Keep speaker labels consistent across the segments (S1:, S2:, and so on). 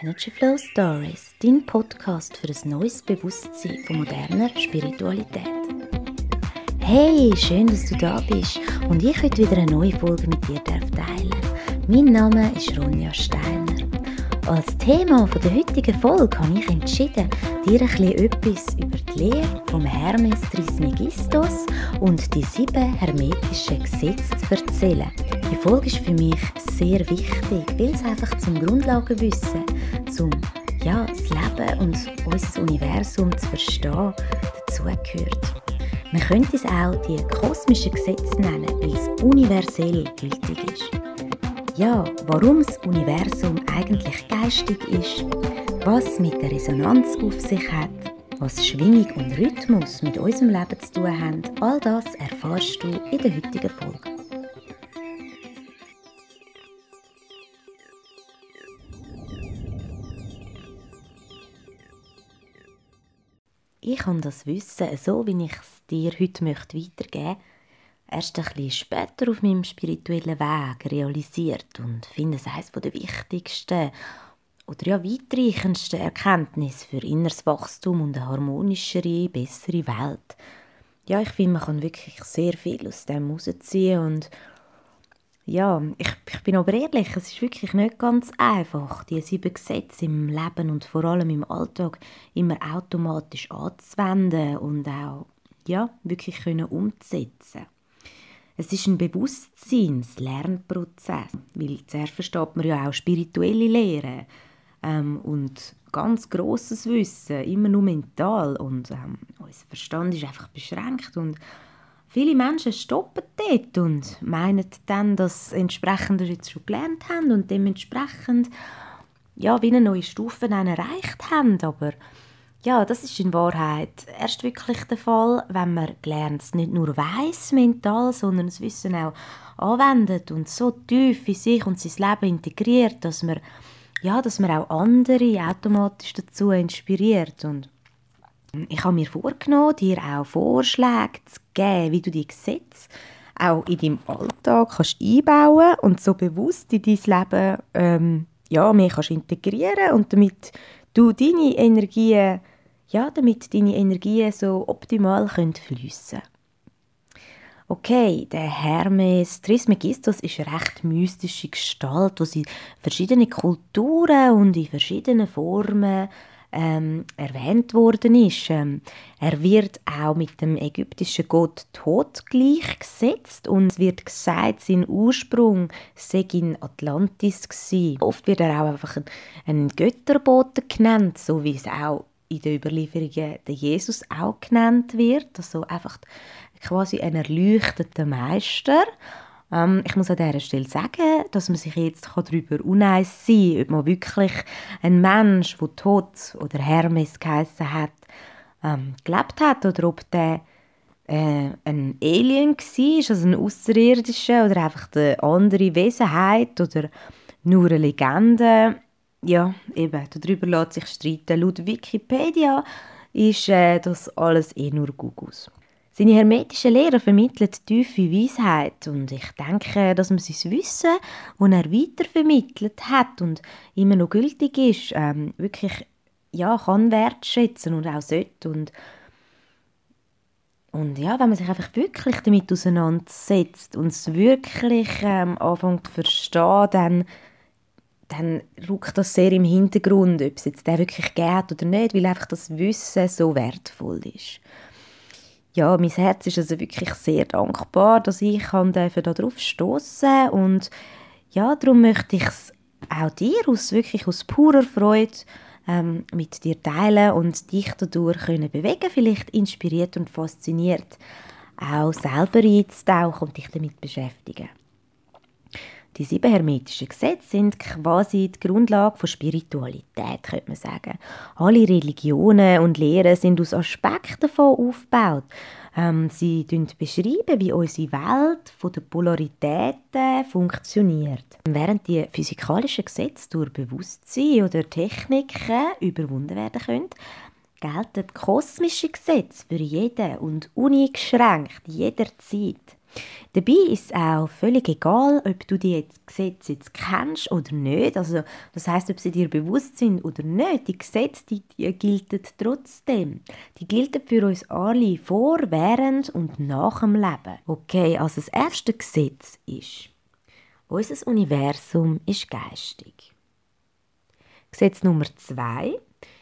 S1: Energy Flow Stories, dein Podcast für ein neues Bewusstsein von moderner Spiritualität. Hey, schön, dass du da bist und ich möchte wieder eine neue Folge mit dir teilen. Mein Name ist Ronja Steiner. Als Thema der heutigen Folge habe ich entschieden, dir ein etwas über die Lehre vom Hermes Trismegistos und die sieben hermetischen Gesetze zu erzählen. Die Folge ist für mich sehr wichtig, weil es einfach zum Grundlagenwissen, zum ja, das Leben und unser Universum zu verstehen, dazugehört. Man könnte es auch die kosmischen Gesetze nennen, weil es universell gültig ist. Ja, warum das Universum eigentlich geistig ist, was mit der Resonanz auf sich hat, was Schwingung und Rhythmus mit unserem Leben zu tun haben, all das erfährst du in der heutigen Folge. Habe das Wissen, so wie ich es dir heute möchte weitergeben möchte, erst ein bisschen später auf meinem spirituellen Weg realisiert und finde es eines der wichtigsten oder ja weitreichendsten Erkenntnisse für inneres Wachstum und eine harmonischere, bessere Welt. Ja, ich finde, man kann wirklich sehr viel aus dem herausziehen und ja, ich, ich bin aber ehrlich, es ist wirklich nicht ganz einfach, die sieben Gesetze im Leben und vor allem im Alltag immer automatisch anzuwenden und auch ja, wirklich können umzusetzen. Es ist ein Bewusstseinslernprozess, weil zuerst versteht man ja auch spirituelle Lehre ähm, und ganz großes Wissen, immer nur mental und ähm, unser Verstand ist einfach beschränkt und Viele Menschen stoppen dort und meinen dann, dass entsprechend jetzt schon gelernt haben und dementsprechend ja, wie eine neue Stufe dann erreicht haben. Aber ja, das ist in Wahrheit erst wirklich der Fall, wenn man gelernt nicht nur weiß mental, sondern das Wissen auch anwendet und so tief in sich und sein Leben integriert, dass man ja, dass man auch andere automatisch dazu inspiriert und ich habe mir vorgenommen, dir auch Vorschläge zu geben, wie du die Gesetze auch in deinem Alltag kannst einbauen und so bewusst in dein Leben ähm, ja, mehr kannst integrieren und damit du deine Energien, ja, damit deine Energien so optimal fließen. Okay, der Hermes Trismegistus ist eine recht mystische Gestalt, die in verschiedenen Kulturen und in verschiedenen Formen ähm, erwähnt worden ist. Ähm, er wird auch mit dem ägyptischen Gott Tod gleichgesetzt und es wird gesagt, sein Ursprung sei in Atlantis gewesen. Oft wird er auch einfach ein, ein Götterbote genannt, so wie es auch in den Überlieferungen der Jesus auch genannt wird, also einfach quasi ein erleuchteter Meister. Ähm, ich muss an dieser Stelle sagen, dass man sich jetzt darüber uneins sein kann, ob man wirklich ein Mensch, der Tod oder Hermes geheissen hat, ähm, gelebt hat oder ob der äh, ein Alien war, also ein Außerirdischer oder einfach eine andere Wesenheit oder nur eine Legende. Ja, eben, darüber lässt sich streiten. Laut Wikipedia ist äh, das alles eh nur Gugus. Seine hermetische Lehre vermittelt tiefe Weisheit und ich denke, dass man sein Wissen, das er weitervermittelt hat und immer noch gültig ist, ähm, wirklich ja, kann wertschätzen und auch sollte. Und, und ja, wenn man sich einfach wirklich damit auseinandersetzt und es wirklich ähm, anfängt zu verstehen, dann, dann rückt das sehr im Hintergrund, ob es jetzt der wirklich geht oder nicht, weil einfach das Wissen so wertvoll ist ja, mein Herz ist also wirklich sehr dankbar, dass ich darauf stoßen und ja, darum möchte ich es auch dir aus, wirklich aus purer Freude ähm, mit dir teilen und dich dadurch können bewegen, vielleicht inspiriert und fasziniert, auch selber einzutauchen und dich damit beschäftigen. Die sieben hermetischen Gesetze sind quasi die Grundlage von Spiritualität, könnte man sagen. Alle Religionen und Lehren sind aus Aspekten davon aufgebaut. Ähm, sie beschreiben, wie unsere Welt von den Polaritäten funktioniert. Während die physikalischen Gesetze durch Bewusstsein oder Techniken überwunden werden können, gelten kosmische Gesetze für jeden und uneingeschränkt jederzeit. Dabei ist es auch völlig egal, ob du die jetzt Gesetze jetzt kennst oder nicht. Also, das heißt, ob sie dir bewusst sind oder nicht. Die Gesetze, die, die gelten trotzdem. Die gelten für uns alle vor, während und nach dem Leben. Okay, also das erste Gesetz ist, unser Universum ist geistig. Gesetz Nummer zwei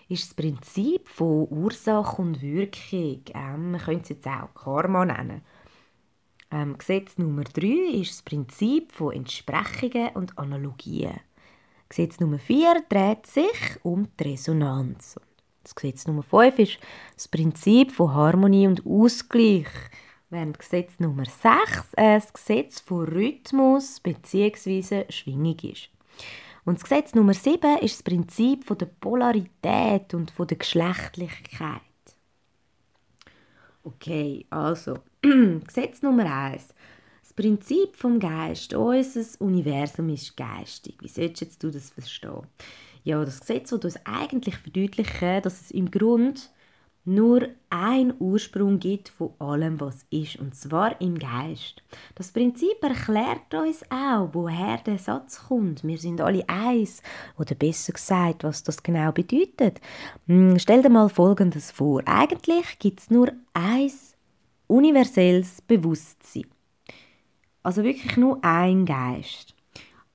S1: ist das Prinzip von Ursache und Wirkung. Ähm, man könnte es jetzt auch Karma nennen. Ähm, Gesetz Nummer 3 ist das Prinzip von Entsprechungen und Analogien. Gesetz Nummer 4 dreht sich um die Resonanz. Das Gesetz Nummer 5 ist das Prinzip von Harmonie und Ausgleich. Während Gesetz Nummer 6 das Gesetz von Rhythmus bzw. Schwingung ist. Und das Gesetz Nummer 7 ist das Prinzip von der Polarität und von der Geschlechtlichkeit. Okay, also, Gesetz Nummer 1. Das Prinzip vom Geist, unser Universum ist geistig. Wie solltest du das verstehen? Ja, das Gesetz soll uns eigentlich verdeutlichen, dass es im Grunde nur ein Ursprung gibt von allem, was ist, und zwar im Geist. Das Prinzip erklärt uns auch, woher der Satz kommt. Wir sind alle eins, oder besser gesagt, was das genau bedeutet. Hm, stell dir mal Folgendes vor. Eigentlich gibt es nur ein universelles Bewusstsein. Also wirklich nur ein Geist.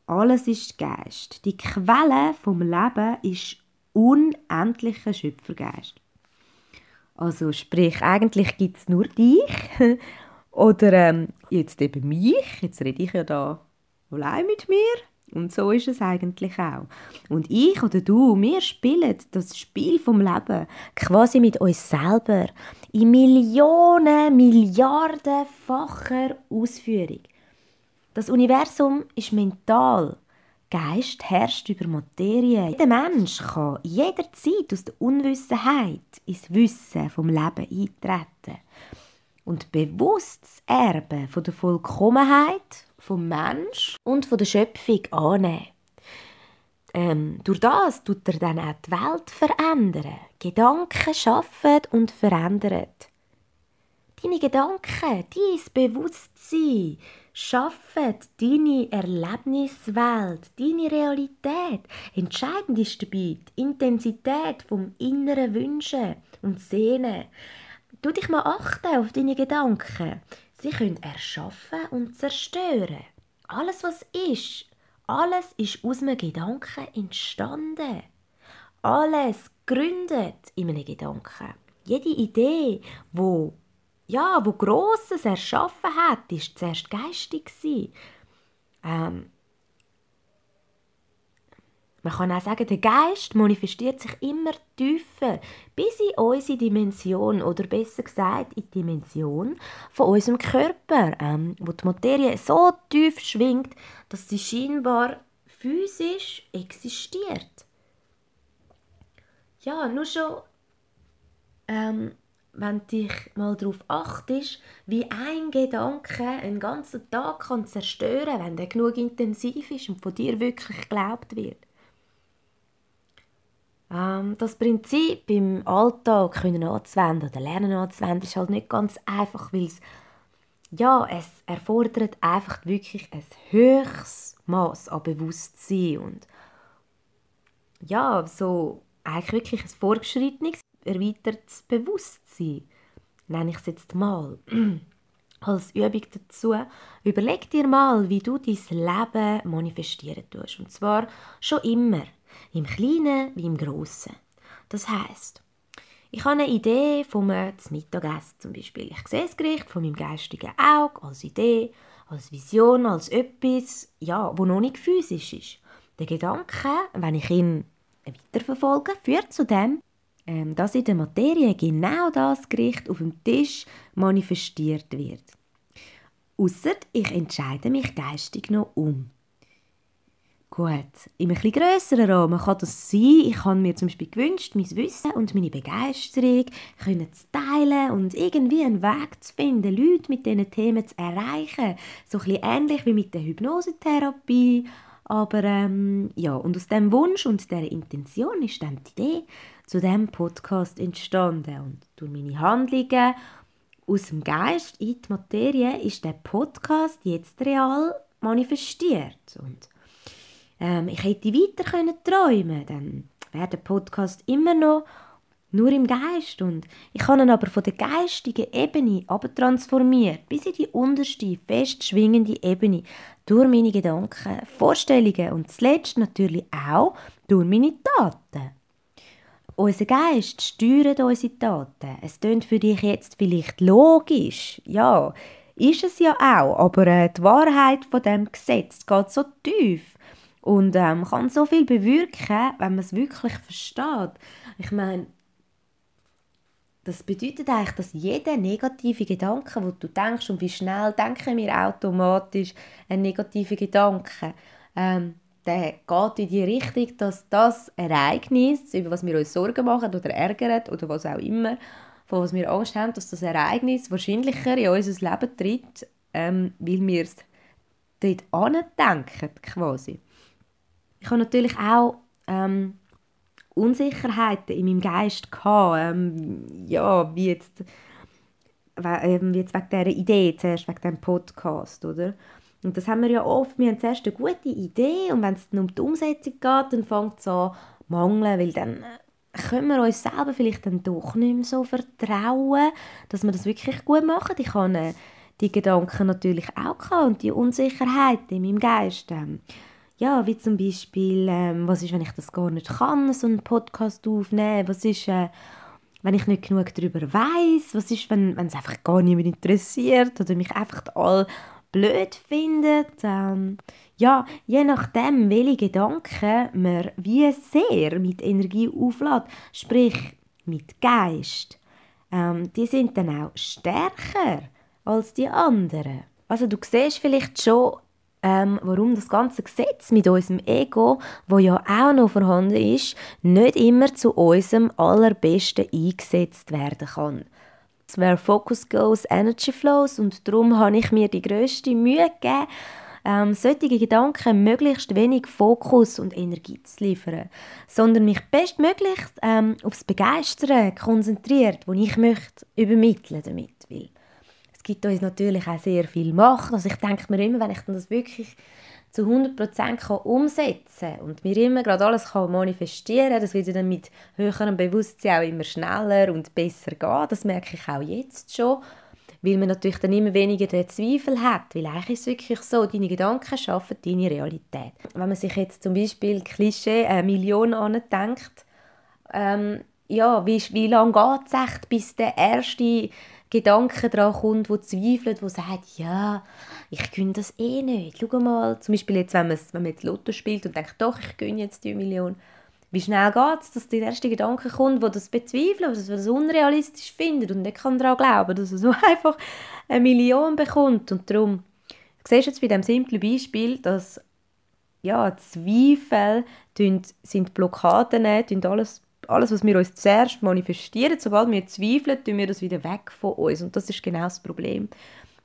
S1: Alles ist Geist. Die Quelle vom Leben ist unendlicher Schöpfergeist. Also sprich, eigentlich gibt es nur dich oder ähm, jetzt eben mich. Jetzt rede ich ja da allein mit mir. Und so ist es eigentlich auch. Und ich oder du, wir spielen das Spiel vom Leben quasi mit uns selber in Millionen, Milliardenfacher Ausführung. Das Universum ist mental. Geist herrscht über Materie. Jeder Mensch kann jederzeit aus der Unwissenheit ins Wissen vom Leben eintreten und bewusstes Erbe von der Vollkommenheit vom Mensch und von der Schöpfung annehmen. Ähm, durch das tut er dann auch die Welt verändern. Gedanken schaffen und verändern. Deine Gedanken, dein Bewusstsein, schaffen deine Erlebniswelt, deine Realität. Entscheidend ist dabei die Intensität vom inneren Wünschen und Sehnen. Du dich mal achten auf deine Gedanken. Sie können erschaffen und zerstören. Alles, was ist, alles ist aus einem Gedanken entstanden. Alles gründet in einem Gedanken. Jede Idee, wo ja, wo Grosses erschaffen hat, ist zuerst geistig ähm, man kann auch sagen, der Geist manifestiert sich immer tiefer, bis in unsere Dimension, oder besser gesagt, in die Dimension von unserem Körper, ähm, wo die Materie so tief schwingt, dass sie scheinbar physisch existiert. Ja, nur schon ähm, wenn du dich mal darauf achtest, wie ein Gedanke einen ganzen Tag kann zerstören kann, wenn der genug intensiv ist und von dir wirklich geglaubt wird. Ähm, das Prinzip im Alltag können anzuwenden oder lernen anzuwenden, ist halt nicht ganz einfach, weil es, ja, es erfordert einfach wirklich ein höchstes Maß an Bewusstsein und ja, so eigentlich wirklich ein vorgeschrittenes erweitertes Bewusstsein, nenne ich es jetzt mal. Als Übung dazu, überleg dir mal, wie du dein Leben manifestieren tust. Und zwar schon immer, im Kleinen wie im Grossen. Das heißt, ich habe eine Idee vom Mittagessen zum Beispiel. Ich sehe das Gericht von meinem geistigen Auge als Idee, als Vision, als etwas, ja, wo noch nicht physisch ist. Der Gedanke, wenn ich ihn weiterverfolge, führt zu dem, ähm, dass in der Materie genau das Gericht auf dem Tisch manifestiert wird. Ausser ich entscheide mich geistig noch um. Gut, in einem etwas grösseren Rahmen kann das sein, ich habe mir zum Beispiel gewünscht, mein Wissen und meine Begeisterung können zu teilen und irgendwie einen Weg zu finden, Leute mit diesen Themen zu erreichen. So ein bisschen ähnlich wie mit der Hypnosetherapie. Aber ähm, ja, und aus dem Wunsch und der Intention ist dann die Idee zu diesem Podcast entstanden. Und durch meine Handlungen aus dem Geist in die Materie ist der Podcast jetzt real manifestiert. Und ähm, ich hätte weiter können träumen dann wäre der Podcast immer noch nur im Geist. Und ich habe ihn aber von der geistigen Ebene transformiert bis in die unterste, fest schwingende Ebene durch meine Gedanken, Vorstellungen und zuletzt natürlich auch durch meine Taten. Unser Geist steuert unsere Taten. Es klingt für dich jetzt vielleicht logisch. Ja, ist es ja auch. Aber äh, die Wahrheit von dem Gesetz geht so tief und ähm, kann so viel bewirken, wenn man es wirklich versteht. Ich meine, das bedeutet eigentlich, dass jeder negative Gedanke, wo du denkst und wie schnell denken wir automatisch ein negativer Gedanke, ähm, der geht in die Richtung, dass das Ereignis, über was wir uns Sorgen machen oder ärgern oder was auch immer, von was wir Angst haben, dass das Ereignis wahrscheinlicher in unser Leben tritt, ähm, weil wir es dort andenken, quasi. Ich habe natürlich auch ähm, Unsicherheiten in meinem Geist gehabt, ähm, ja, wie jetzt, ähm, wie jetzt wegen dieser Idee, zuerst wegen diesem Podcast, oder? Und das haben wir ja oft, wir haben zuerst eine gute Idee und wenn es dann um die Umsetzung geht, dann fängt es an mangeln, weil dann äh, können wir uns selber vielleicht dann doch nicht mehr so vertrauen, dass wir das wirklich gut machen. Ich habe äh, die Gedanken natürlich auch und die Unsicherheit in meinem Geist. Ähm, ja, wie zum Beispiel, ähm, was ist, wenn ich das gar nicht kann, so einen Podcast aufnehmen, was ist, äh, wenn ich nicht genug darüber weiß, was ist, wenn, es einfach gar niemand interessiert oder mich einfach all blöd findet. Ähm, ja, je nachdem, welche Gedanken man wie sehr mit Energie auflädt, sprich mit Geist, ähm, die sind dann auch stärker als die anderen. Also du siehst vielleicht schon, ähm, warum das ganze Gesetz mit unserem Ego, wo ja auch noch vorhanden ist, nicht immer zu unserem allerbesten eingesetzt werden kann. Where Focus Goes, Energy Flows und darum habe ich mir die grösste Mühe gegeben, ähm, solche Gedanken möglichst wenig Fokus und Energie zu liefern, sondern mich bestmöglichst ähm, aufs Begeistern konzentriert, wo ich möchte übermitteln damit will. Es gibt uns natürlich auch sehr viel Macht, also ich denke mir immer, wenn ich das wirklich zu 100% umsetzen kann und mir immer gerade alles kann manifestieren kann, das wird dann mit höherem Bewusstsein auch immer schneller und besser gehen. Das merke ich auch jetzt schon, weil man natürlich dann immer weniger den Zweifel hat, weil eigentlich ist es wirklich so, deine Gedanken schaffen deine Realität. Wenn man sich jetzt zum Beispiel Klischee eine Million andenkt, ähm, ja, wie, wie lange geht es echt, bis der erste Gedanke daran kommt, der zweifelt, der sagt, ja, ich gönne das eh nicht. Schau mal, zum Beispiel jetzt, wenn man, wenn man jetzt Lotto spielt und denkt, doch, ich gönne jetzt die Million. Wie schnell geht es, dass der erste Gedanke kommt, der das bezweifelt, der das unrealistisch findet und nicht kann daran glauben, dass er so einfach eine Million bekommt. Und darum, du siehst jetzt bei diesem simplen Beispiel, dass ja, Zweifel sind Blockaden, alles alles, was wir uns zuerst manifestieren, sobald wir zweifeln, tun wir das wieder weg von uns. Und das ist genau das Problem.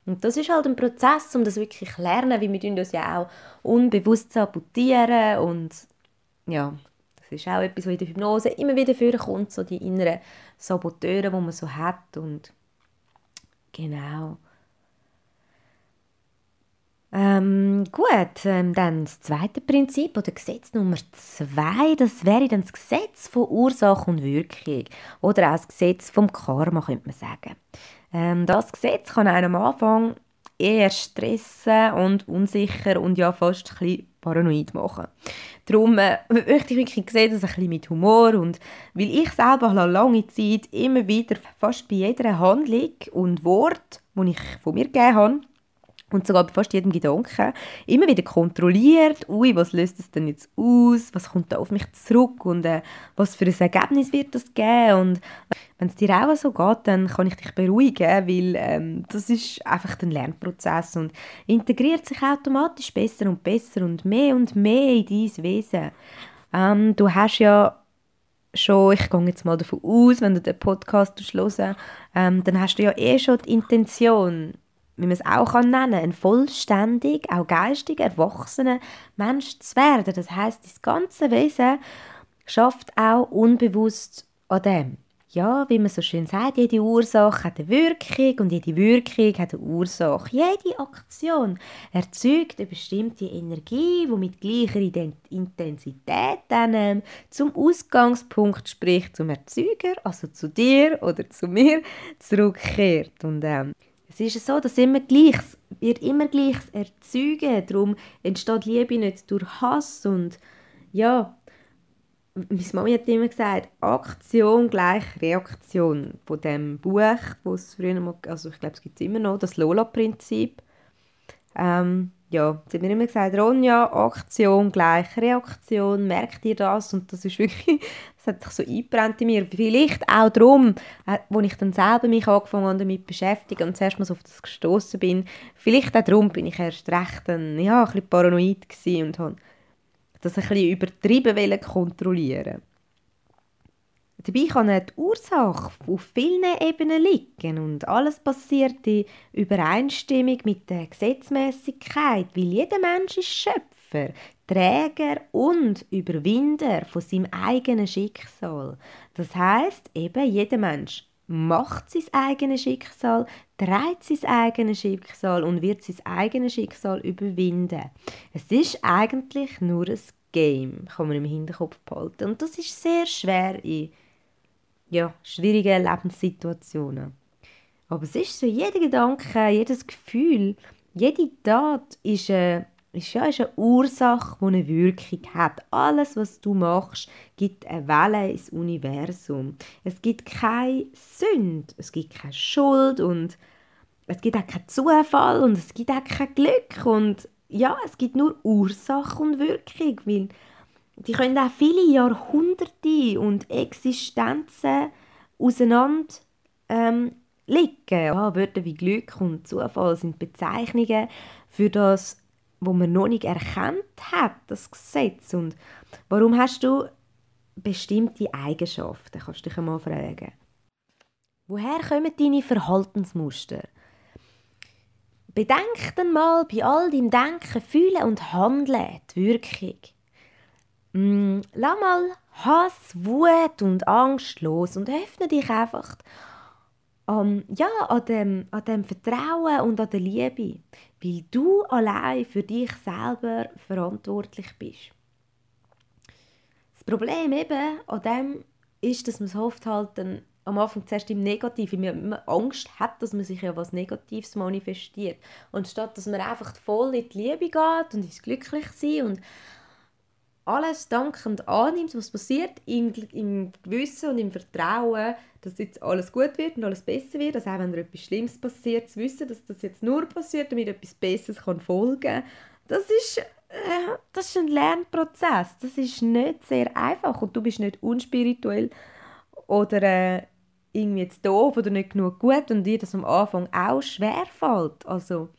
S1: Und das ist halt ein Prozess, um das wirklich zu lernen, wie wir uns ja auch unbewusst sabotieren und ja, das ist auch etwas, was in der Hypnose immer wieder vorkommt, so die inneren Saboteure, die man so hat und genau. Ähm, gut, ähm, dann das zweite Prinzip oder Gesetz Nummer zwei, das wäre dann das Gesetz von Ursache und Wirkung oder auch das Gesetz vom Karma, könnte man sagen. Ähm, das Gesetz kann einem am Anfang eher stressen und unsicher und ja fast ein bisschen paranoid machen. Darum äh, möchte ich wirklich sehen, dass ein bisschen mit Humor und weil ich selber lange Zeit immer wieder fast bei jeder Handlung und Wort, die ich von mir gegeben habe, und sogar bei fast jedem Gedanken. Immer wieder kontrolliert, ui, was löst das denn jetzt aus, was kommt da auf mich zurück? Und äh, was für ein Ergebnis wird das geben? Und wenn es dir auch so geht, dann kann ich dich beruhigen, weil ähm, das ist einfach ein Lernprozess und integriert sich automatisch besser und besser und mehr und mehr in dein Wesen. Ähm, du hast ja schon, ich gehe jetzt mal davon aus, wenn du den Podcast hören ähm, dann hast du ja eh schon die Intention, wie man es auch nennen kann, ein vollständig, auch geistig erwachsener Mensch zu werden. Das heißt, das ganze Wesen schafft auch unbewusst an dem. ja, wie man so schön sagt, jede Ursache hat eine Wirkung und jede Wirkung hat eine Ursache. Jede Aktion erzeugt eine bestimmte Energie, die mit gleicher Intensität dann ähm, zum Ausgangspunkt, sprich zum Erzeuger, also zu dir oder zu mir, zurückkehrt. Und ähm, es ist so, dass immer Gleiches wird immer Gleiches erzeugen. Darum entsteht Liebe nicht durch Hass und ja, meine Mama hat immer gesagt, Aktion gleich Reaktion. Von dem Buch, wo es früher mal, also ich glaube, es gibt es immer noch, das Lola-Prinzip. Ähm, ja, sie hat mir immer gesagt, Ronja, Aktion gleich Reaktion, merkt ihr das? Und das ist wirklich, das hat sich so eingebrannt in mir. Vielleicht auch darum, äh, wo ich dann selber mich angefangen habe damit beschäftigen und zuerst mal so auf das gestoßen bin, vielleicht auch darum bin ich erst recht dann, ja, ein bisschen paranoid und habe das ein bisschen übertrieben kontrollieren Dabei kann die Ursache auf vielen Ebenen liegen und alles passiert in Übereinstimmung mit der Gesetzmäßigkeit, weil jeder Mensch ist Schöpfer, Träger und Überwinder von seinem eigenen Schicksal. Das heißt, eben jeder Mensch macht sein eigenes Schicksal, trägt sein eigenes Schicksal und wird sein eigenes Schicksal überwinden. Es ist eigentlich nur ein Game, kann man im Hinterkopf behalten. Und das ist sehr schwer in ja, schwierigen Lebenssituationen. Aber es ist so, jeder Gedanke, jedes Gefühl, jede Tat ist eine, ist ja ist eine Ursache, die eine Wirkung hat. Alles, was du machst, gibt eine Welle ins Universum. Es gibt keine Sünde, es gibt keine Schuld und es gibt auch keinen Zufall und es gibt auch kein Glück und ja, es gibt nur Ursache und Wirkung, weil die können auch viele Jahrhunderte und Existenzen auseinander ähm, liegen. Ja, Wörter wie Glück und Zufall sind Bezeichnungen für das, wo man noch nicht erkannt hat, das Gesetz. Und warum hast du bestimmte Eigenschaften? Kannst du dich einmal fragen. Woher kommen deine Verhaltensmuster? Bedenk dann mal bei all deinem Denken, Fühlen und Handeln die Wirkung. Mm, lass mal Hass, Wut und Angst los und öffne dich einfach um, ja, an, dem, an dem Vertrauen und an der Liebe, weil du allein für dich selber verantwortlich bist. Das Problem eben an dem ist, dass man es oft halt am Anfang zuerst im Negativen, weil man Angst hat, dass man sich ja was Negatives manifestiert. Und statt dass man einfach voll in die Liebe geht und ins Glücklichsein und alles dankend annimmt, was passiert, im, im Gewissen und im Vertrauen, dass jetzt alles gut wird und alles besser wird, also auch wenn etwas Schlimmes passiert, zu wissen, dass das jetzt nur passiert, damit etwas Besseres kann folgen kann, das ist, äh, das ist ein Lernprozess. Das ist nicht sehr einfach und du bist nicht unspirituell oder äh, irgendwie jetzt doof oder nicht genug gut und dir das am Anfang auch schwer fällt. Also,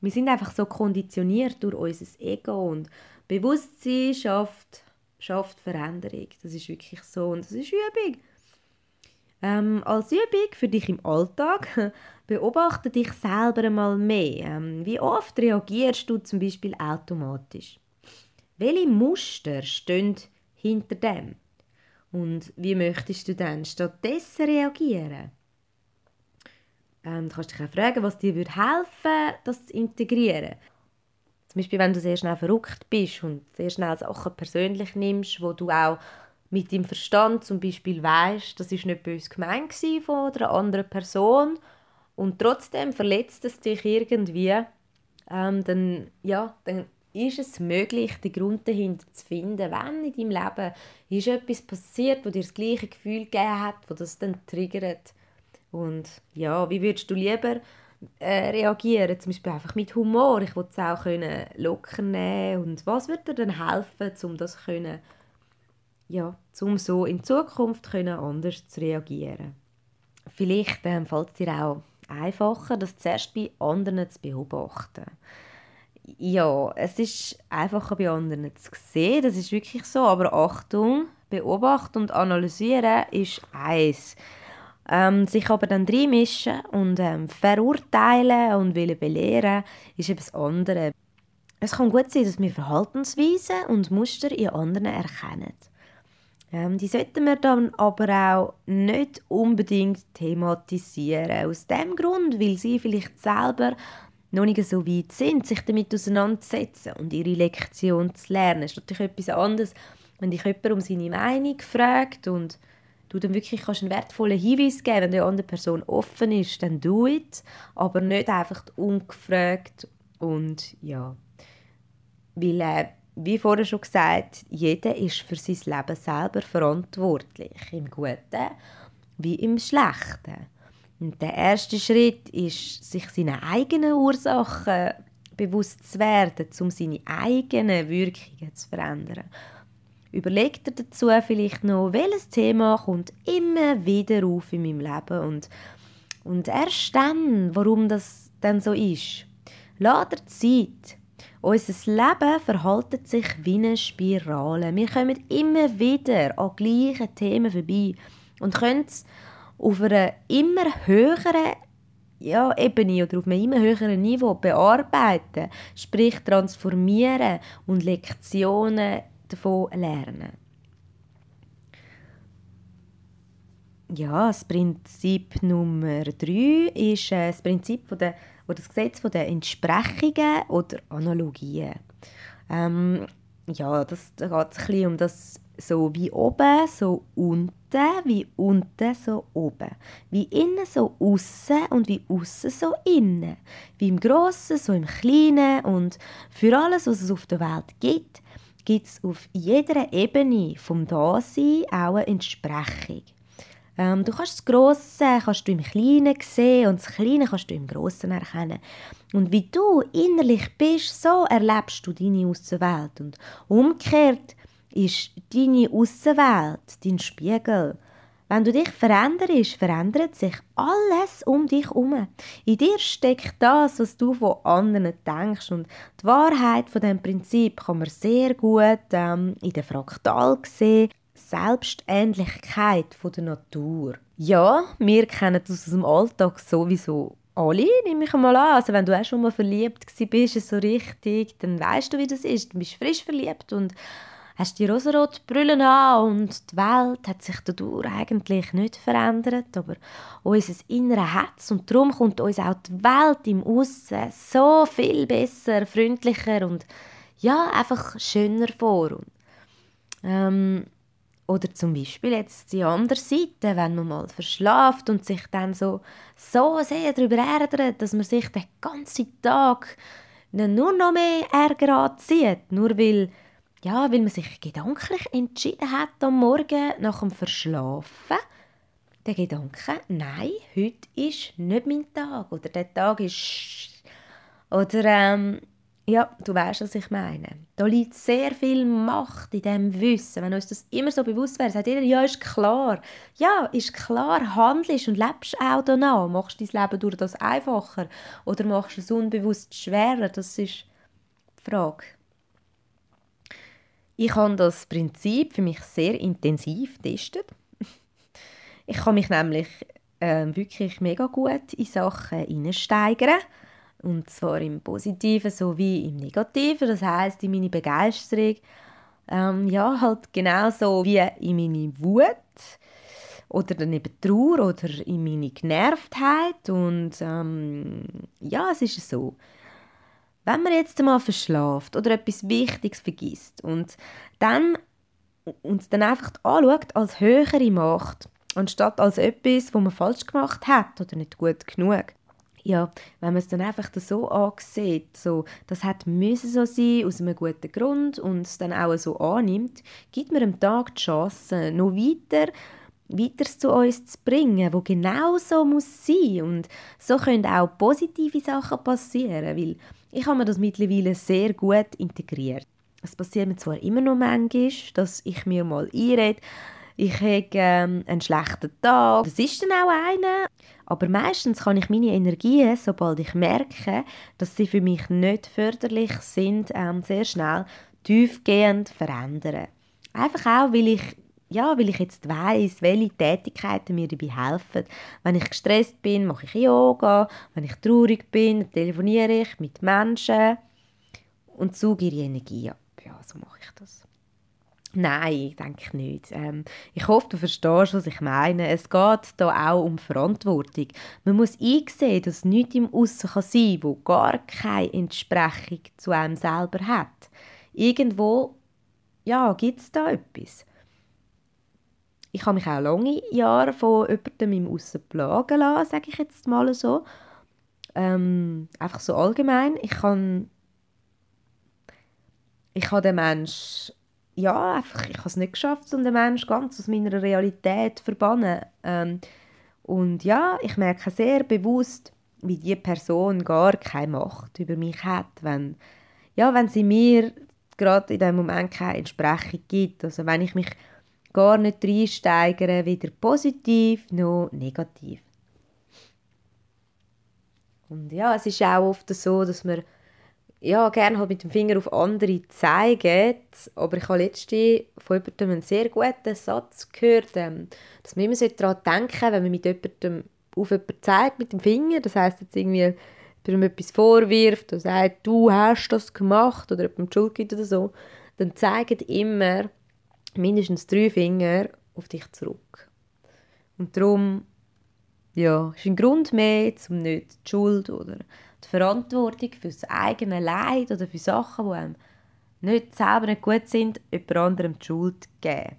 S1: wir sind einfach so konditioniert durch unser Ego und Bewusstsein schafft, schafft Veränderung. Das ist wirklich so und das ist Übung. Ähm, als Übung für dich im Alltag beobachte dich selber einmal mehr. Ähm, wie oft reagierst du zum Beispiel automatisch? Welche Muster stehen hinter dem? Und wie möchtest du dann stattdessen reagieren? Ähm, du kannst dich auch fragen, was dir helfen würde, das zu integrieren. Zum Beispiel, wenn du sehr schnell verrückt bist und sehr schnell Sachen persönlich nimmst, wo du auch mit dem Verstand zum Beispiel weißt, das ist nicht bös gemeint von einer anderen Person und trotzdem verletzt es dich irgendwie, ähm, dann, ja, dann ist es möglich, den Grund dahinter zu finden, wenn in deinem Leben ist etwas passiert, wo dir das gleiche Gefühl gegeben hat, wo das dann triggert. Und ja, wie würdest du lieber äh, reagieren? Zum Beispiel einfach mit Humor. Ich wollte es auch können locker nehmen. Und was würde dir dann helfen, um das können, ja, um so in Zukunft können anders zu reagieren? Vielleicht ähm, fällt es dir auch einfacher, das zuerst bei anderen zu beobachten ja, es ist einfacher bei anderen zu sehen, das ist wirklich so, aber Achtung, beobachten und analysieren ist eins. Ähm, sich aber dann reinmischen und ähm, verurteilen und wollen belehren, ist etwas anderes. Es kann gut sein, dass wir Verhaltensweisen und Muster in anderen erkennen. Ähm, die sollten wir dann aber auch nicht unbedingt thematisieren. Aus dem Grund, weil sie vielleicht selber noch nicht so weit sind, sich damit auseinanderzusetzen und ihre Lektion zu lernen. Das ist natürlich etwas anderes, wenn dich jemand um seine Meinung fragt und du dann wirklich kannst einen wertvollen Hinweis geben, wenn die andere Person offen ist, dann do it, aber nicht einfach ungefragt und ja, weil äh, wie vorher schon gesagt, jeder ist für sein Leben selber verantwortlich, im Guten wie im Schlechten. Und der erste Schritt ist, sich seine eigenen Ursachen bewusst zu werden, um seine eigenen Wirkungen zu verändern. Überleg dir dazu vielleicht noch, welches Thema kommt immer wieder auf in meinem Leben und, und erst dann, warum das dann so ist. Lass Zeit. Unser Leben verhaltet sich wie eine Spirale. Wir kommen immer wieder an gleichen Themen vorbei und können es auf einer immer höheren ja, Ebene oder auf einem immer höheren Niveau bearbeiten, sprich transformieren und Lektionen davon lernen. Ja, das Prinzip Nummer drei ist äh, das Prinzip von der, oder das Gesetz von der Entsprechungen oder Analogien. Ähm, ja, das, da geht es um das so wie oben, so unten, wie unten, so oben. Wie innen, so außen und wie außen, so innen. Wie im Grossen, so im Kleinen. Und für alles, was es auf der Welt gibt, gibt es auf jeder Ebene vom Dasein auch eine Entsprechung. Ähm, du kannst das Grosse kannst du im Kleinen sehen und das Kleine kannst du im Grossen erkennen. Und wie du innerlich bist, so erlebst du deine Außenwelt. Und umgekehrt ist deine Außenwelt dein Spiegel. Wenn du dich veränderst, verändert sich alles um dich herum. In dir steckt das, was du von anderen denkst. Und die Wahrheit von dem Prinzip kann man sehr gut ähm, in der Fraktal sehen. Selbstähnlichkeit von der Natur. Ja, wir kennen das aus dem Alltag sowieso alle, nehme ich mal an. Also wenn du auch schon mal verliebt bist, so richtig, dann weißt du, wie das ist. Du bist frisch verliebt und hast die rosarote Brille an und die Welt hat sich dadurch eigentlich nicht verändert, aber unser Innere hat und darum kommt uns auch die Welt im Aussen so viel besser, freundlicher und ja, einfach schöner vor. Und, ähm, oder zum Beispiel jetzt die andere Seite, wenn man mal verschlaft und sich dann so, so sehr darüber ärgert, dass man sich den ganzen Tag nur noch mehr Ärger anzieht, nur weil ja, weil man sich gedanklich entschieden hat am Morgen nach dem Verschlafen, der Gedanke, nein, heute ist nicht mein Tag oder der Tag ist oder ähm, ja, du weißt, was ich meine. Da liegt sehr viel Macht in dem Wissen. Wenn uns das immer so bewusst wäre, sagt jeder, ja, ist klar. Ja, ist klar, handelst und lebst auch danach. Machst dein Leben durch das einfacher oder machst es unbewusst schwerer? Das ist die Frage. Ich habe das Prinzip für mich sehr intensiv getestet. Ich kann mich nämlich äh, wirklich mega gut in Sachen hineinsteigern. Und zwar im Positiven sowie im Negativen. Das heißt in meine Begeisterung. Ähm, ja, halt genauso wie in meine Wut oder dann eben Trauer oder in meine Genervtheit. Und ähm, ja, es ist so. Wenn man jetzt einmal verschlaft oder etwas Wichtiges vergisst und dann uns dann einfach anschaut als höhere Macht, anstatt als etwas, was man falsch gemacht hat oder nicht gut genug. Ja, wenn man es dann einfach so ansieht, so, das hat müssen so sein, aus einem guten Grund und es dann auch so annimmt, gibt man am Tag die Chance, noch weiter weiter zu uns zu bringen, wo genau so muss sein und so können auch positive Sachen passieren, weil ich habe mir das mittlerweile sehr gut integriert. Es passiert mir zwar immer noch manchmal, dass ich mir mal einrede, ich habe ähm, einen schlechten Tag. Das ist dann auch einer. Aber meistens kann ich meine Energien, sobald ich merke, dass sie für mich nicht förderlich sind, ähm, sehr schnell tiefgehend verändern. Einfach auch, weil ich ja, weil ich jetzt weiß, welche Tätigkeiten mir dabei helfen. Wenn ich gestresst bin, mache ich Yoga. Wenn ich traurig bin, telefoniere ich mit Menschen und suche ihre Energie ab. Ja, so mache ich das. Nein, denke ich nicht. Ähm, ich hoffe, du verstehst, was ich meine. Es geht da auch um Verantwortung. Man muss einsehen, dass nichts im Aussen kann sein kann, wo gar keine Entsprechung zu einem selber hat. Irgendwo ja, gibt es da etwas. Ich habe mich auch lange Jahre von jemandem im Aussen plagen lassen, sage ich jetzt mal so. Ähm, einfach so allgemein. Ich kann ich habe den Mensch ja, einfach, ich habe es nicht geschafft, um den Mensch ganz aus meiner Realität zu verbannen. Ähm, und ja, ich merke sehr bewusst, wie die Person gar keine Macht über mich hat, wenn, ja, wenn sie mir gerade in dem Moment keine Entsprechung gibt. Also wenn ich mich gar nicht reinsteigere, weder positiv noch negativ. Und ja, es ist auch oft so, dass man ja, gerne halt mit dem Finger auf andere zeigen, aber ich habe letztens von jemandem einen sehr guten Satz gehört, ähm, dass man immer daran denken sollte, wenn man mit jemandem auf jemanden zeigt mit dem Finger, das heisst jetzt irgendwie jemandem etwas vorwirft und sagt, du hast das gemacht oder jemandem Schuld gibt oder so, dann zeigen immer mindestens drei Finger auf dich zurück. Und darum, ja, ist ein Grund mehr, um nicht die Schuld oder die Verantwortung für das eigene Leid oder für Sachen, die einem nicht selber nicht gut sind, jemand anderem die Schuld geben.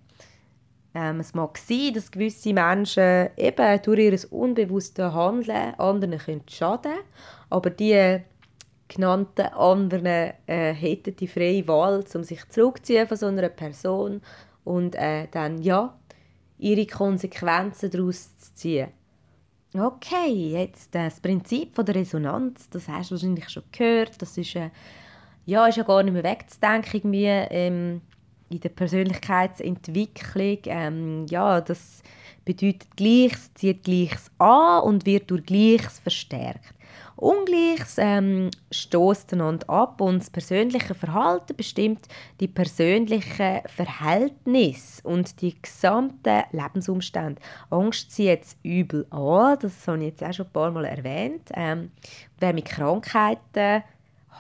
S1: Ähm, es mag sein, dass gewisse Menschen eben durch ihr unbewusstes Handeln anderen können schaden können, aber die genannten anderen äh, hätten die freie Wahl, um sich zurückzuziehen von so einer Person und äh, dann ja ihre Konsequenzen daraus zu ziehen. Okay, jetzt das Prinzip von der Resonanz, das hast du wahrscheinlich schon gehört, das ist, äh, ja, ist ja gar nicht mehr wegzudenken irgendwie, ähm, in der Persönlichkeitsentwicklung. Ähm, ja, das bedeutet Gleiches, zieht Gleiches an und wird durch Gleiches verstärkt. Ungleiches ähm, stößt einander ab und das persönliche Verhalten bestimmt die persönlichen Verhältnisse und die gesamten Lebensumstände. Angst zieht jetzt übel an, das habe ich jetzt auch schon ein paar Mal erwähnt. Ähm, wer mit Krankheiten,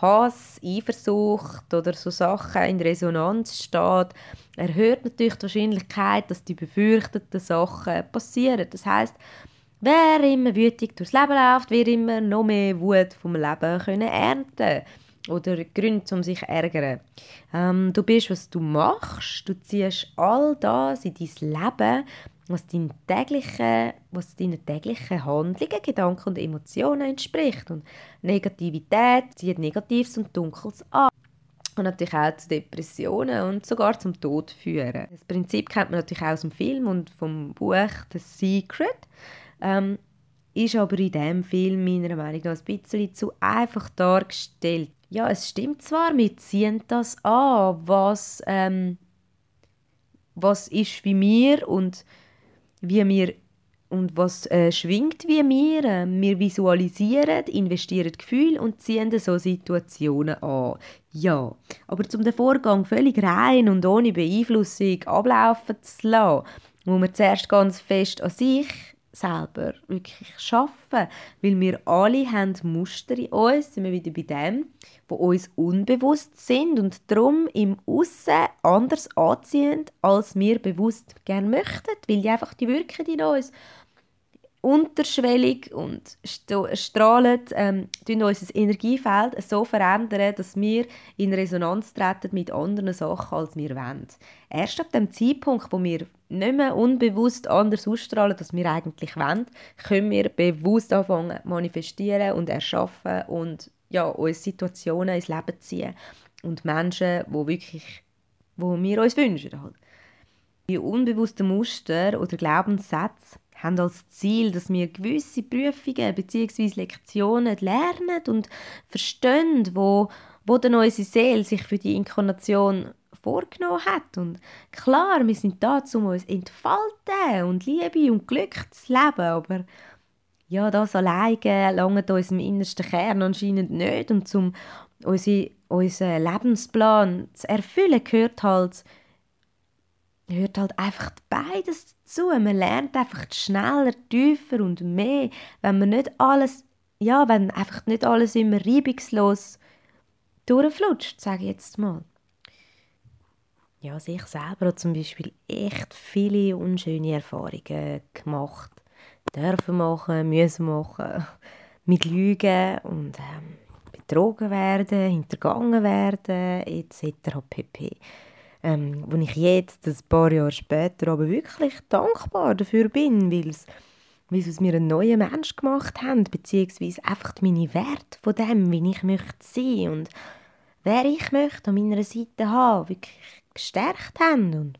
S1: Hass, Eifersucht oder so Sachen in Resonanz steht, erhöht natürlich die Wahrscheinlichkeit, dass die befürchteten Sachen passieren. Das heißt, Wer immer wütig durchs Leben läuft, wird immer noch mehr Wut vom Leben können ernten oder Gründe, um sich zu ärgern. Ähm, du bist, was du machst. Du ziehst all das in dein Leben, was, dein tägliche, was deinen täglichen Handlungen, Gedanken und Emotionen entspricht. Und Negativität zieht Negatives und Dunkles an. Und natürlich auch zu Depressionen und sogar zum Tod führen. Das Prinzip kennt man natürlich auch aus dem Film und vom Buch The Secret. Ähm, ist aber in diesem Film meiner Meinung nach ein bisschen zu einfach dargestellt. Ja, es stimmt zwar, wir ziehen das an, was, ähm, was ist wie mir und wie wir und was äh, schwingt wie wir. Äh, wir visualisieren, investieren Gefühl und ziehen so Situationen an. Ja, aber um den Vorgang völlig rein und ohne Beeinflussung ablaufen zu lassen, muss man zuerst ganz fest an sich selber wirklich schaffen, weil wir alle haben Muster in uns, sind wir wieder bei dem, wo uns unbewusst sind und darum im Aussen anders anziehen, als wir bewusst gerne möchten, weil die einfach die wirken in uns unterschwellig und strahlen ähm, unser Energiefeld so verändern, dass wir in Resonanz treten mit anderen Sachen, als wir wollen. Erst ab dem Zeitpunkt, wo wir nicht mehr unbewusst anders ausstrahlen, als wir eigentlich wollen, können wir bewusst anfangen manifestieren und erschaffen und ja, uns Situationen ins Leben ziehen und Menschen, wo wirklich, wo wir uns wünschen. Halt. Die unbewussten Muster oder Glaubenssätze haben als Ziel, dass wir gewisse Prüfungen bzw. Lektionen lernen und verstehen, wo, wo dann unsere Seele sich für die Inkarnation vorgenommen hat. Und klar, wir sind da, um uns entfalten und Liebe und Glück zu leben, aber ja, das alleine langt unserem innersten Kern anscheinend nicht und um unseren Lebensplan zu erfüllen, gehört halt gehört halt einfach beides dazu. Man lernt einfach schneller, tiefer und mehr, wenn man nicht alles, ja, wenn einfach nicht alles immer reibungslos durchflutscht, sage ich jetzt mal. ja, also ich selber habe zum Beispiel echt viele unschöne Erfahrungen gemacht. Dürfen machen, müssen machen, mit Lügen und ähm, betrogen werden, hintergangen werden, etc. pp. Ähm, wo ich jetzt, ein paar Jahre später, aber wirklich dankbar dafür bin, weil es aus mir einen neuen Mensch gemacht haben, beziehungsweise einfach meine Werte von dem, wie ich möchte sein und wer ich möchte an meiner Seite haben, wirklich gestärkt haben. Und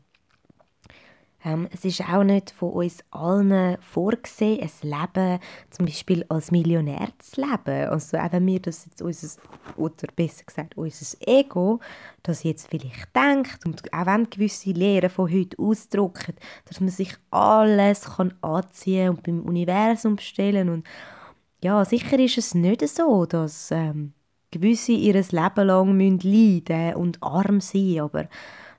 S1: ähm, es ist auch nicht von uns allen vorgesehen, ein Leben zum Beispiel als Millionär zu leben. Also wenn wir das jetzt unser, oder besser gesagt unser Ego, das jetzt vielleicht denkt und auch wenn gewisse Lehren von heute ausdrücken, dass man sich alles kann anziehen und beim Universum bestellen und ja, sicher ist es nicht so, dass ähm, gewisse ihr Leben lang leiden müssen und arm sein, aber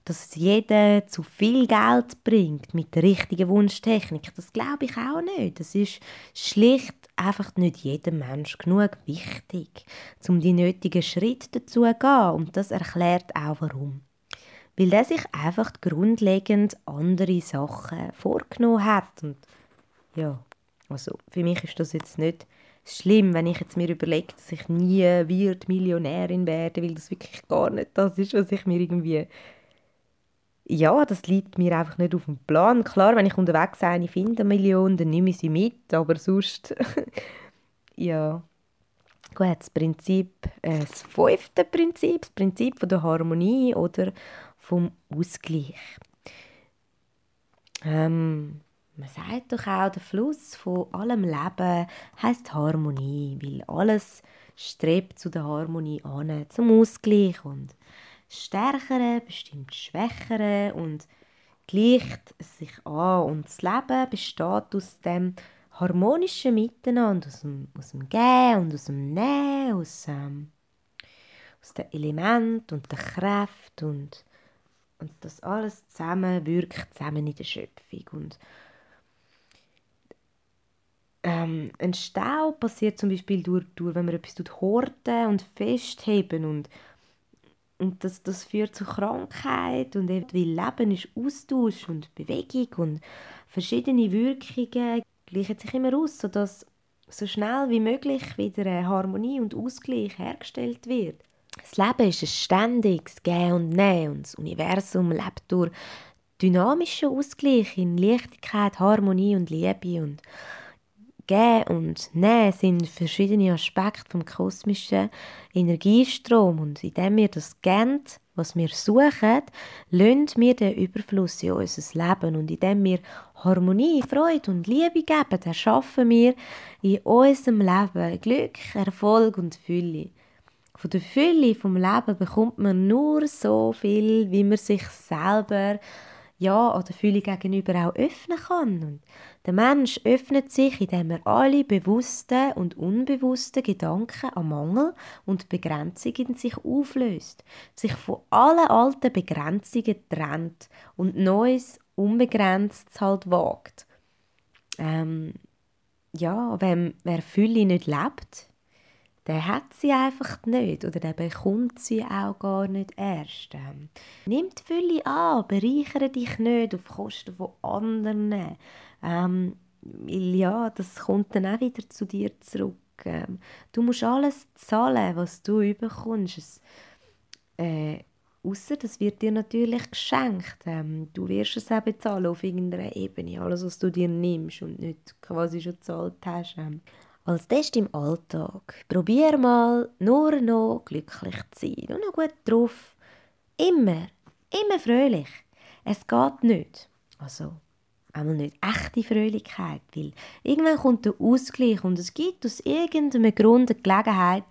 S1: dass jeder zu viel Geld bringt mit der richtigen Wunschtechnik, das glaube ich auch nicht. Das ist schlicht einfach nicht jedem Mensch genug wichtig, um die nötigen Schritte dazu zu gehen. Und das erklärt auch warum. Weil er sich einfach grundlegend andere Sachen vorgenommen hat. Und ja, also für mich ist das jetzt nicht schlimm, wenn ich jetzt mir überlege, dass ich nie wird Millionärin werde, weil das wirklich gar nicht das ist, was ich mir irgendwie ja, das liegt mir einfach nicht auf dem Plan. Klar, wenn ich unterwegs eine finde, eine Million, dann nehme ich sie mit, aber sonst, ja. Gut, das Prinzip, äh, das fünfte Prinzip, das Prinzip von der Harmonie oder vom Ausgleich. Ähm, man sagt doch auch, der Fluss von allem Leben heißt Harmonie, weil alles strebt zu der Harmonie an, zum Ausgleich und Stärkere bestimmt Schwächere und gleicht es sich an. Und das Leben besteht aus dem harmonischen Miteinander, aus dem, aus dem Gehen und aus dem Nehmen, aus, ähm, aus den Elementen und der Kraft und, und das alles zusammen wirkt zusammen in der Schöpfung. Und ähm, ein Stau passiert zum Beispiel durch, durch wenn man etwas horten und festheben und und das, das führt zu Krankheit und eben, Leben ist Austausch und Bewegung und verschiedene Wirkungen gleichen sich immer aus, sodass so schnell wie möglich wieder eine Harmonie und Ausgleich hergestellt wird. Das Leben ist ein ständiges Gehen und Nehmen und das Universum lebt durch dynamischen Ausgleich in Leichtigkeit, Harmonie und Liebe und Geben und Nehmen sind verschiedene Aspekte vom kosmischen Energiestrom und indem wir das geben, was wir suchen, lösen wir den Überfluss in unser Leben und indem wir Harmonie, Freude und Liebe geben, erschaffen wir in unserem Leben Glück, Erfolg und Fülle. Von der Fülle vom Leben bekommt man nur so viel, wie man sich selber ja oder Fülle gegenüber auch öffnen kann. Und der Mensch öffnet sich, indem er alle bewussten und unbewussten Gedanken an Mangel und Begrenzungen in sich auflöst, sich von allen alten Begrenzungen trennt und Neues unbegrenzt halt wagt. Ähm, ja, wenn, wer Fülle nicht lebt, der hat sie einfach nicht oder der bekommt sie auch gar nicht erst. Ähm, nimm die Fülle an, bereichere dich nicht auf Kosten von anderen. Ähm, ja, das kommt dann auch wieder zu dir zurück. Ähm, du musst alles zahlen, was du überkommst. Es, äh, Außer das wird dir natürlich geschenkt. Ähm, du wirst es auch bezahlen auf irgendeiner Ebene. Alles, was du dir nimmst und nicht quasi schon gezahlt hast. Ähm, als Test im Alltag. Probier mal nur noch glücklich zu sein. Nur noch gut drauf. Immer, immer fröhlich. Es geht nicht. Also, einmal nicht echte Fröhlichkeit, weil irgendwann kommt der Ausgleich und es gibt aus irgendeinem Grund eine Gelegenheit,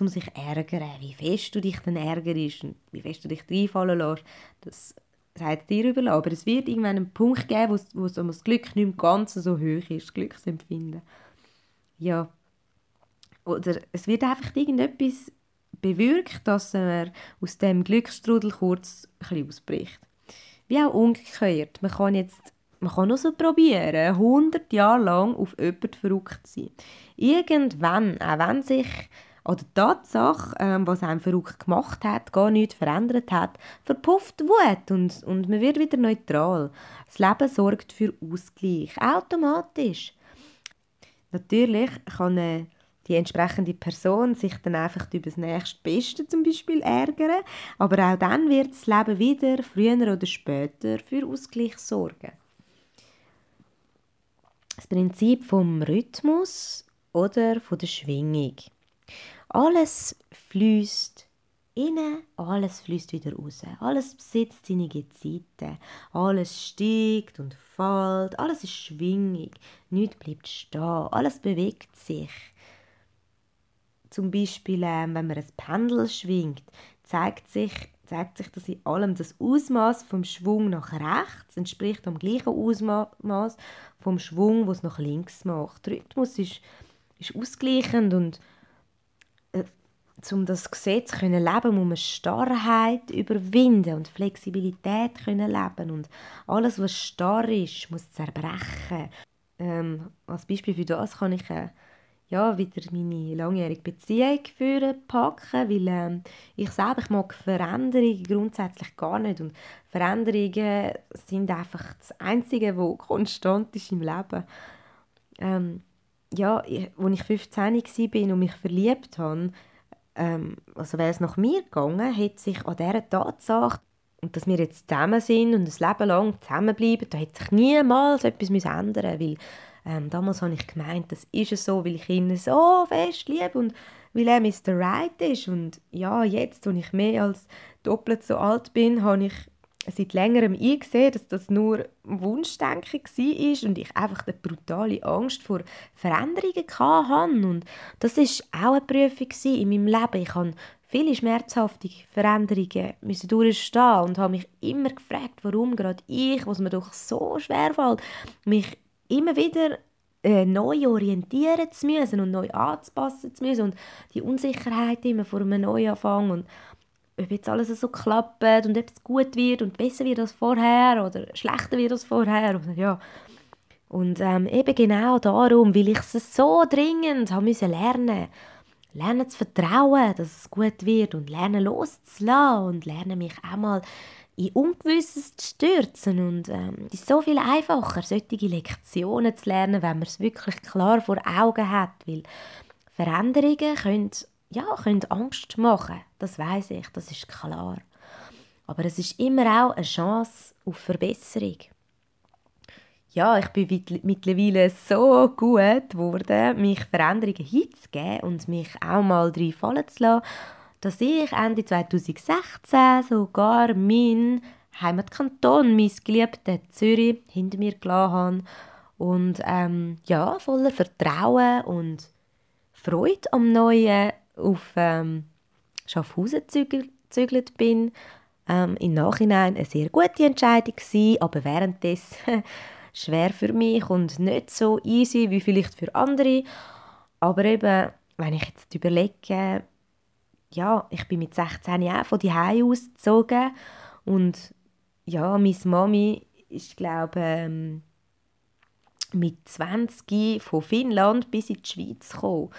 S1: um sich zu ärgern. Wie fest du dich dann ärgerst und wie fest du dich reinfallen lässt, das sagt dir überlassen. Aber es wird irgendwann einen Punkt geben, wo, wo das Glück nicht mehr ganz so hoch ist, Glücksempfinden ja, oder es wird einfach irgendetwas bewirkt, dass er aus dem Glücksstrudel kurz ein ausbricht. Wie auch umgekehrt. Man kann jetzt man kann nur so probieren, 100 Jahre lang auf jemanden verrückt zu sein. Irgendwann, auch wenn sich an der Tatsache, ähm, was einem verrückt gemacht hat, gar nichts verändert hat, verpufft Wut und, und man wird wieder neutral. Das Leben sorgt für Ausgleich, automatisch. Natürlich kann äh, die entsprechende Person sich dann einfach über das nächste Beste zum Beispiel ärgern, aber auch dann wird das Leben wieder früher oder später für Ausgleich sorgen. Das Prinzip vom Rhythmus oder von der Schwingung. Alles fließt innen, alles fließt wieder raus. Alles besitzt seine Gezeiten. Alles steigt und fällt. Alles ist schwingig. Nichts bleibt stehen. Alles bewegt sich. Zum Beispiel, äh, wenn man ein Pendel schwingt, zeigt sich, zeigt sich, dass in allem das Ausmaß vom Schwung nach rechts entspricht am gleichen Ausmaß vom Schwung, was nach links macht. Der Rhythmus ist, ist ausgleichend und um das Gesetz zu leben, muss man Starrheit überwinden und Flexibilität können leben und alles, was starr ist, muss zerbrechen. Ähm, als Beispiel für das kann ich äh, ja, wieder meine langjährige Beziehung führen packen, weil ähm, ich selber ich mag Veränderungen grundsätzlich gar nicht und Veränderungen sind einfach das Einzige, was konstant ist im Leben. Ähm, ja, ich, als ich 15 war und mich verliebt habe, ähm, also wäre es nach mir gegangen, hätte sich an dieser Tatsache, und dass wir jetzt zusammen sind und ein Leben lang zusammenbleiben, da hätte sich niemals etwas ändern müssen, weil ähm, damals habe ich gemeint, das ist es so, weil ich ihn so fest liebe und weil er Mr. Right ist. Und ja, jetzt, wo ich mehr als doppelt so alt bin, habe ich seit längerem eingesehen, dass das nur Wunschdenken war und ich einfach eine brutale Angst vor Veränderungen hatte. Und das war auch eine Prüfung in meinem Leben. Ich habe viele schmerzhafte Veränderungen durchstehen und habe mich immer gefragt, warum gerade ich, was mir doch so schwer fällt, mich immer wieder äh, neu orientieren zu müssen und neu anzupassen zu müssen und die Unsicherheit immer vor einem Neuanfang und ob jetzt alles so klappt und ob es gut wird und besser wird als vorher oder schlechter wird als vorher. Oder, ja. Und ähm, eben genau darum, weil ich es so dringend habe müssen lernen lernen zu vertrauen, dass es gut wird und lernen loszulassen und lernen mich auch mal in Ungewisses zu stürzen und ähm, es ist so viel einfacher, solche Lektionen zu lernen, wenn man es wirklich klar vor Augen hat, weil Veränderungen können ja, können Angst machen. Das weiß ich, das ist klar. Aber es ist immer auch eine Chance auf Verbesserung. Ja, ich bin mittlerweile so gut geworden, mich Veränderungen hinzugeben und mich auch mal drin fallen zu lassen, dass ich Ende 2016 sogar meinen Heimatkanton, mein geliebtes Zürich, hinter mir gelassen habe und ähm, ja, voller Vertrauen und Freude am Neuen auf ähm, Schaffhausen gezügelt bin. Ähm, Im Nachhinein eine sehr gute Entscheidung gewesen, aber währenddessen schwer für mich und nicht so easy wie vielleicht für andere. Aber eben, wenn ich jetzt überlege, ja, ich bin mit 16 Jahren von die ausgezogen und ja, meine Mami ist glaube ähm, mit 20 von Finnland bis in die Schweiz gekommen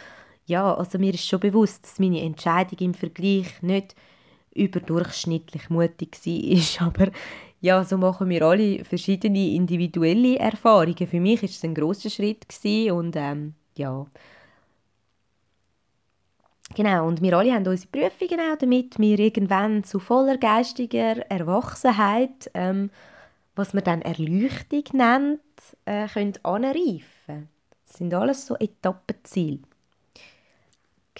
S1: ja, also mir ist schon bewusst, dass meine Entscheidung im Vergleich nicht überdurchschnittlich mutig war. Aber ja, so machen wir alle verschiedene individuelle Erfahrungen. Für mich ist es ein großer Schritt und ähm, ja. Genau, und wir alle haben unsere Prüfungen auch, damit wir irgendwann zu voller geistiger Erwachsenheit, ähm, was man dann Erleuchtung nennt, äh, können anreifen. Das sind alles so Etappenziele.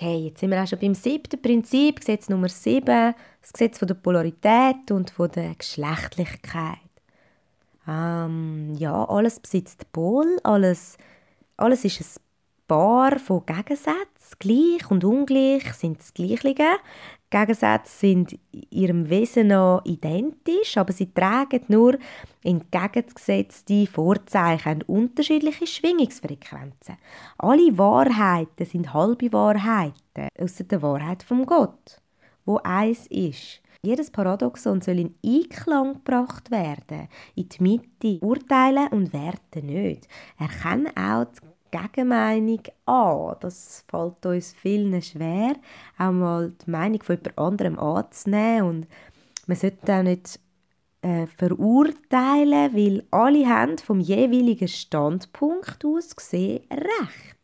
S1: Okay, jetzt sind wir auch schon beim siebten Prinzip, Gesetz Nummer sieben, das Gesetz von der Polarität und von der Geschlechtlichkeit. Ähm, ja, alles besitzt Pol, alles, alles ist ein Paar von Gegensätzen. Gleich und ungleich sind das Gleiche. Gegensätze sind in ihrem Wesen noch identisch, aber sie tragen nur entgegengesetzte Vorzeichen, unterschiedliche Schwingungsfrequenzen. Alle Wahrheiten sind halbe Wahrheiten, außer der Wahrheit vom Gott, wo eins ist. Jedes Paradoxon soll in Einklang gebracht werden, in die Mitte. Urteilen und werten nicht. Erkennen auch die Gegenmeinung an. Das fällt uns vielen schwer, auch mal die Meinung von jemand anderem anzunehmen. Und man sollte auch nicht äh, verurteilen, weil alle haben vom jeweiligen Standpunkt aus gesehen recht.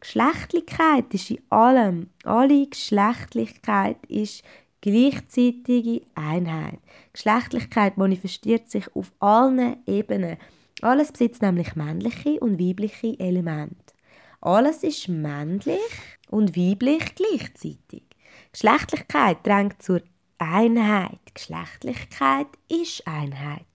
S1: Geschlechtlichkeit ist in allem, alle Geschlechtlichkeit ist gleichzeitige Einheit. Geschlechtlichkeit manifestiert sich auf allen Ebenen. Alles besitzt nämlich männliche und weibliche Elemente. Alles ist männlich und weiblich gleichzeitig. Geschlechtlichkeit drängt zur Einheit. Geschlechtlichkeit ist Einheit.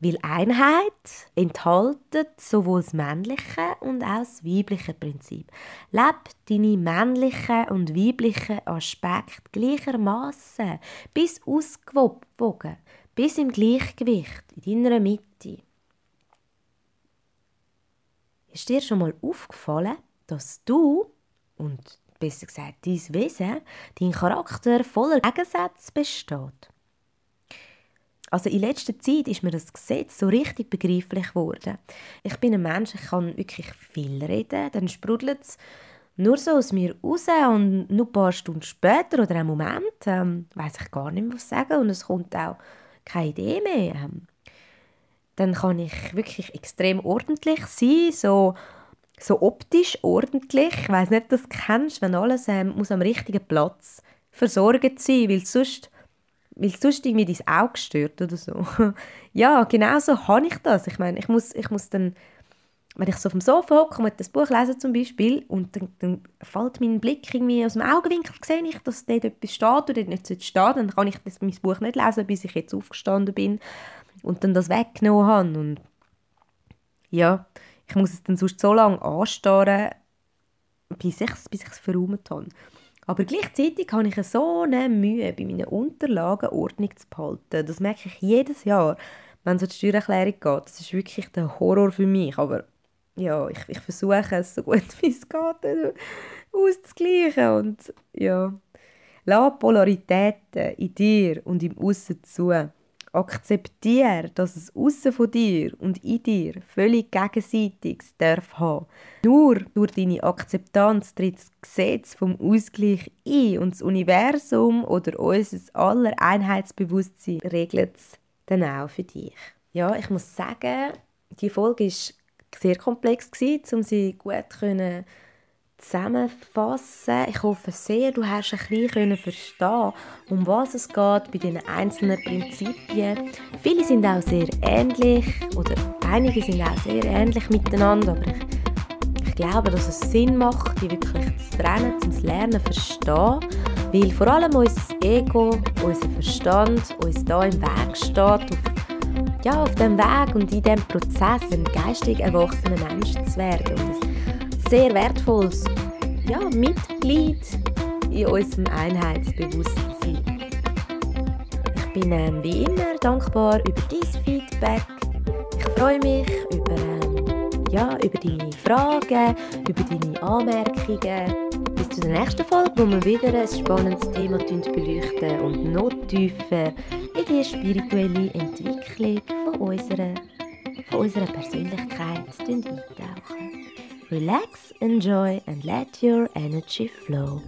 S1: Weil Einheit enthaltet sowohl das männliche und auch das weibliche Prinzip. Leb deine männlichen und weiblichen Aspekte gleichermaßen, bis ausgewogen, bis im Gleichgewicht, in deiner Mitte. Ist dir schon mal aufgefallen, dass du und besser gesagt dein Wesen, dein Charakter voller Gegensätze besteht? Also in letzter Zeit ist mir das Gesetz so richtig begreiflich geworden. Ich bin ein Mensch, ich kann wirklich viel reden, dann sprudelt es nur so aus mir raus und nur ein paar Stunden später oder einen Moment ähm, weiß ich gar nicht mehr, was sagen und es kommt auch keine Idee mehr. Ähm, dann kann ich wirklich extrem ordentlich sein, so, so optisch ordentlich. Ich weiß nicht, ob du das kennst, wenn alles ähm, muss am richtigen Platz versorgt sein, weil sonst weil sonst irgendwie dein Auge stört oder so. ja, genau so habe ich das. Ich meine, ich muss, ich muss dann, wenn ich so auf dem Sofa hocke und das Buch lese zum Beispiel und dann, dann fällt mein Blick irgendwie aus dem Augenwinkel, sehe ich, dass dort etwas steht oder dort nicht steht, dann kann ich das, mein Buch nicht lesen, bis ich jetzt aufgestanden bin und dann das weggenommen habe. Und ja, ich muss es dann sonst so lange anstarren, bis ich es bis verräumt habe. Aber gleichzeitig habe ich so eine Mühe, bei meinen Unterlagen Ordnung zu behalten. Das merke ich jedes Jahr, wenn es um die Steuererklärung geht. Das ist wirklich der Horror für mich. Aber ja, ich, ich versuche es so gut wie es geht auszugleichen. Und ja, lass Polaritäten in dir und im Aussen zu. Akzeptiere, dass es außen von dir und in dir völlig Gegenseitiges darf haben. Nur durch deine Akzeptanz tritt das Gesetz vom Ausgleich ein und das Universum oder unser aller Einheitsbewusstsein regelt es dann auch für dich. Ja, ich muss sagen, die Folge war sehr komplex, um sie gut zu zusammenfassen. Ich hoffe sehr, du hast ein bisschen verstehen um was es geht bei den einzelnen Prinzipien. Viele sind auch sehr ähnlich oder einige sind auch sehr ähnlich miteinander, aber ich, ich glaube, dass es Sinn macht, die wirklich zu trennen, zum Lernen zu verstehen, weil vor allem unser Ego, unser Verstand uns da im Weg steht, auf, ja, auf dem Weg und in diesem Prozess ein geistig erwachsener Mensch zu werden. Sehr wertvolles ja, Mitglied in unserem Einheitsbewusstsein. Ich bin ähm, wie immer dankbar über dein Feedback. Ich freue mich über, ähm, ja, über deine Fragen, über deine Anmerkungen. Bis zur nächsten Folge, wo wir wieder ein spannendes Thema beleuchten und noch tiefer in die spirituelle Entwicklung von unserer, von unserer Persönlichkeit eintauchen. Relax, enjoy, and let your energy flow.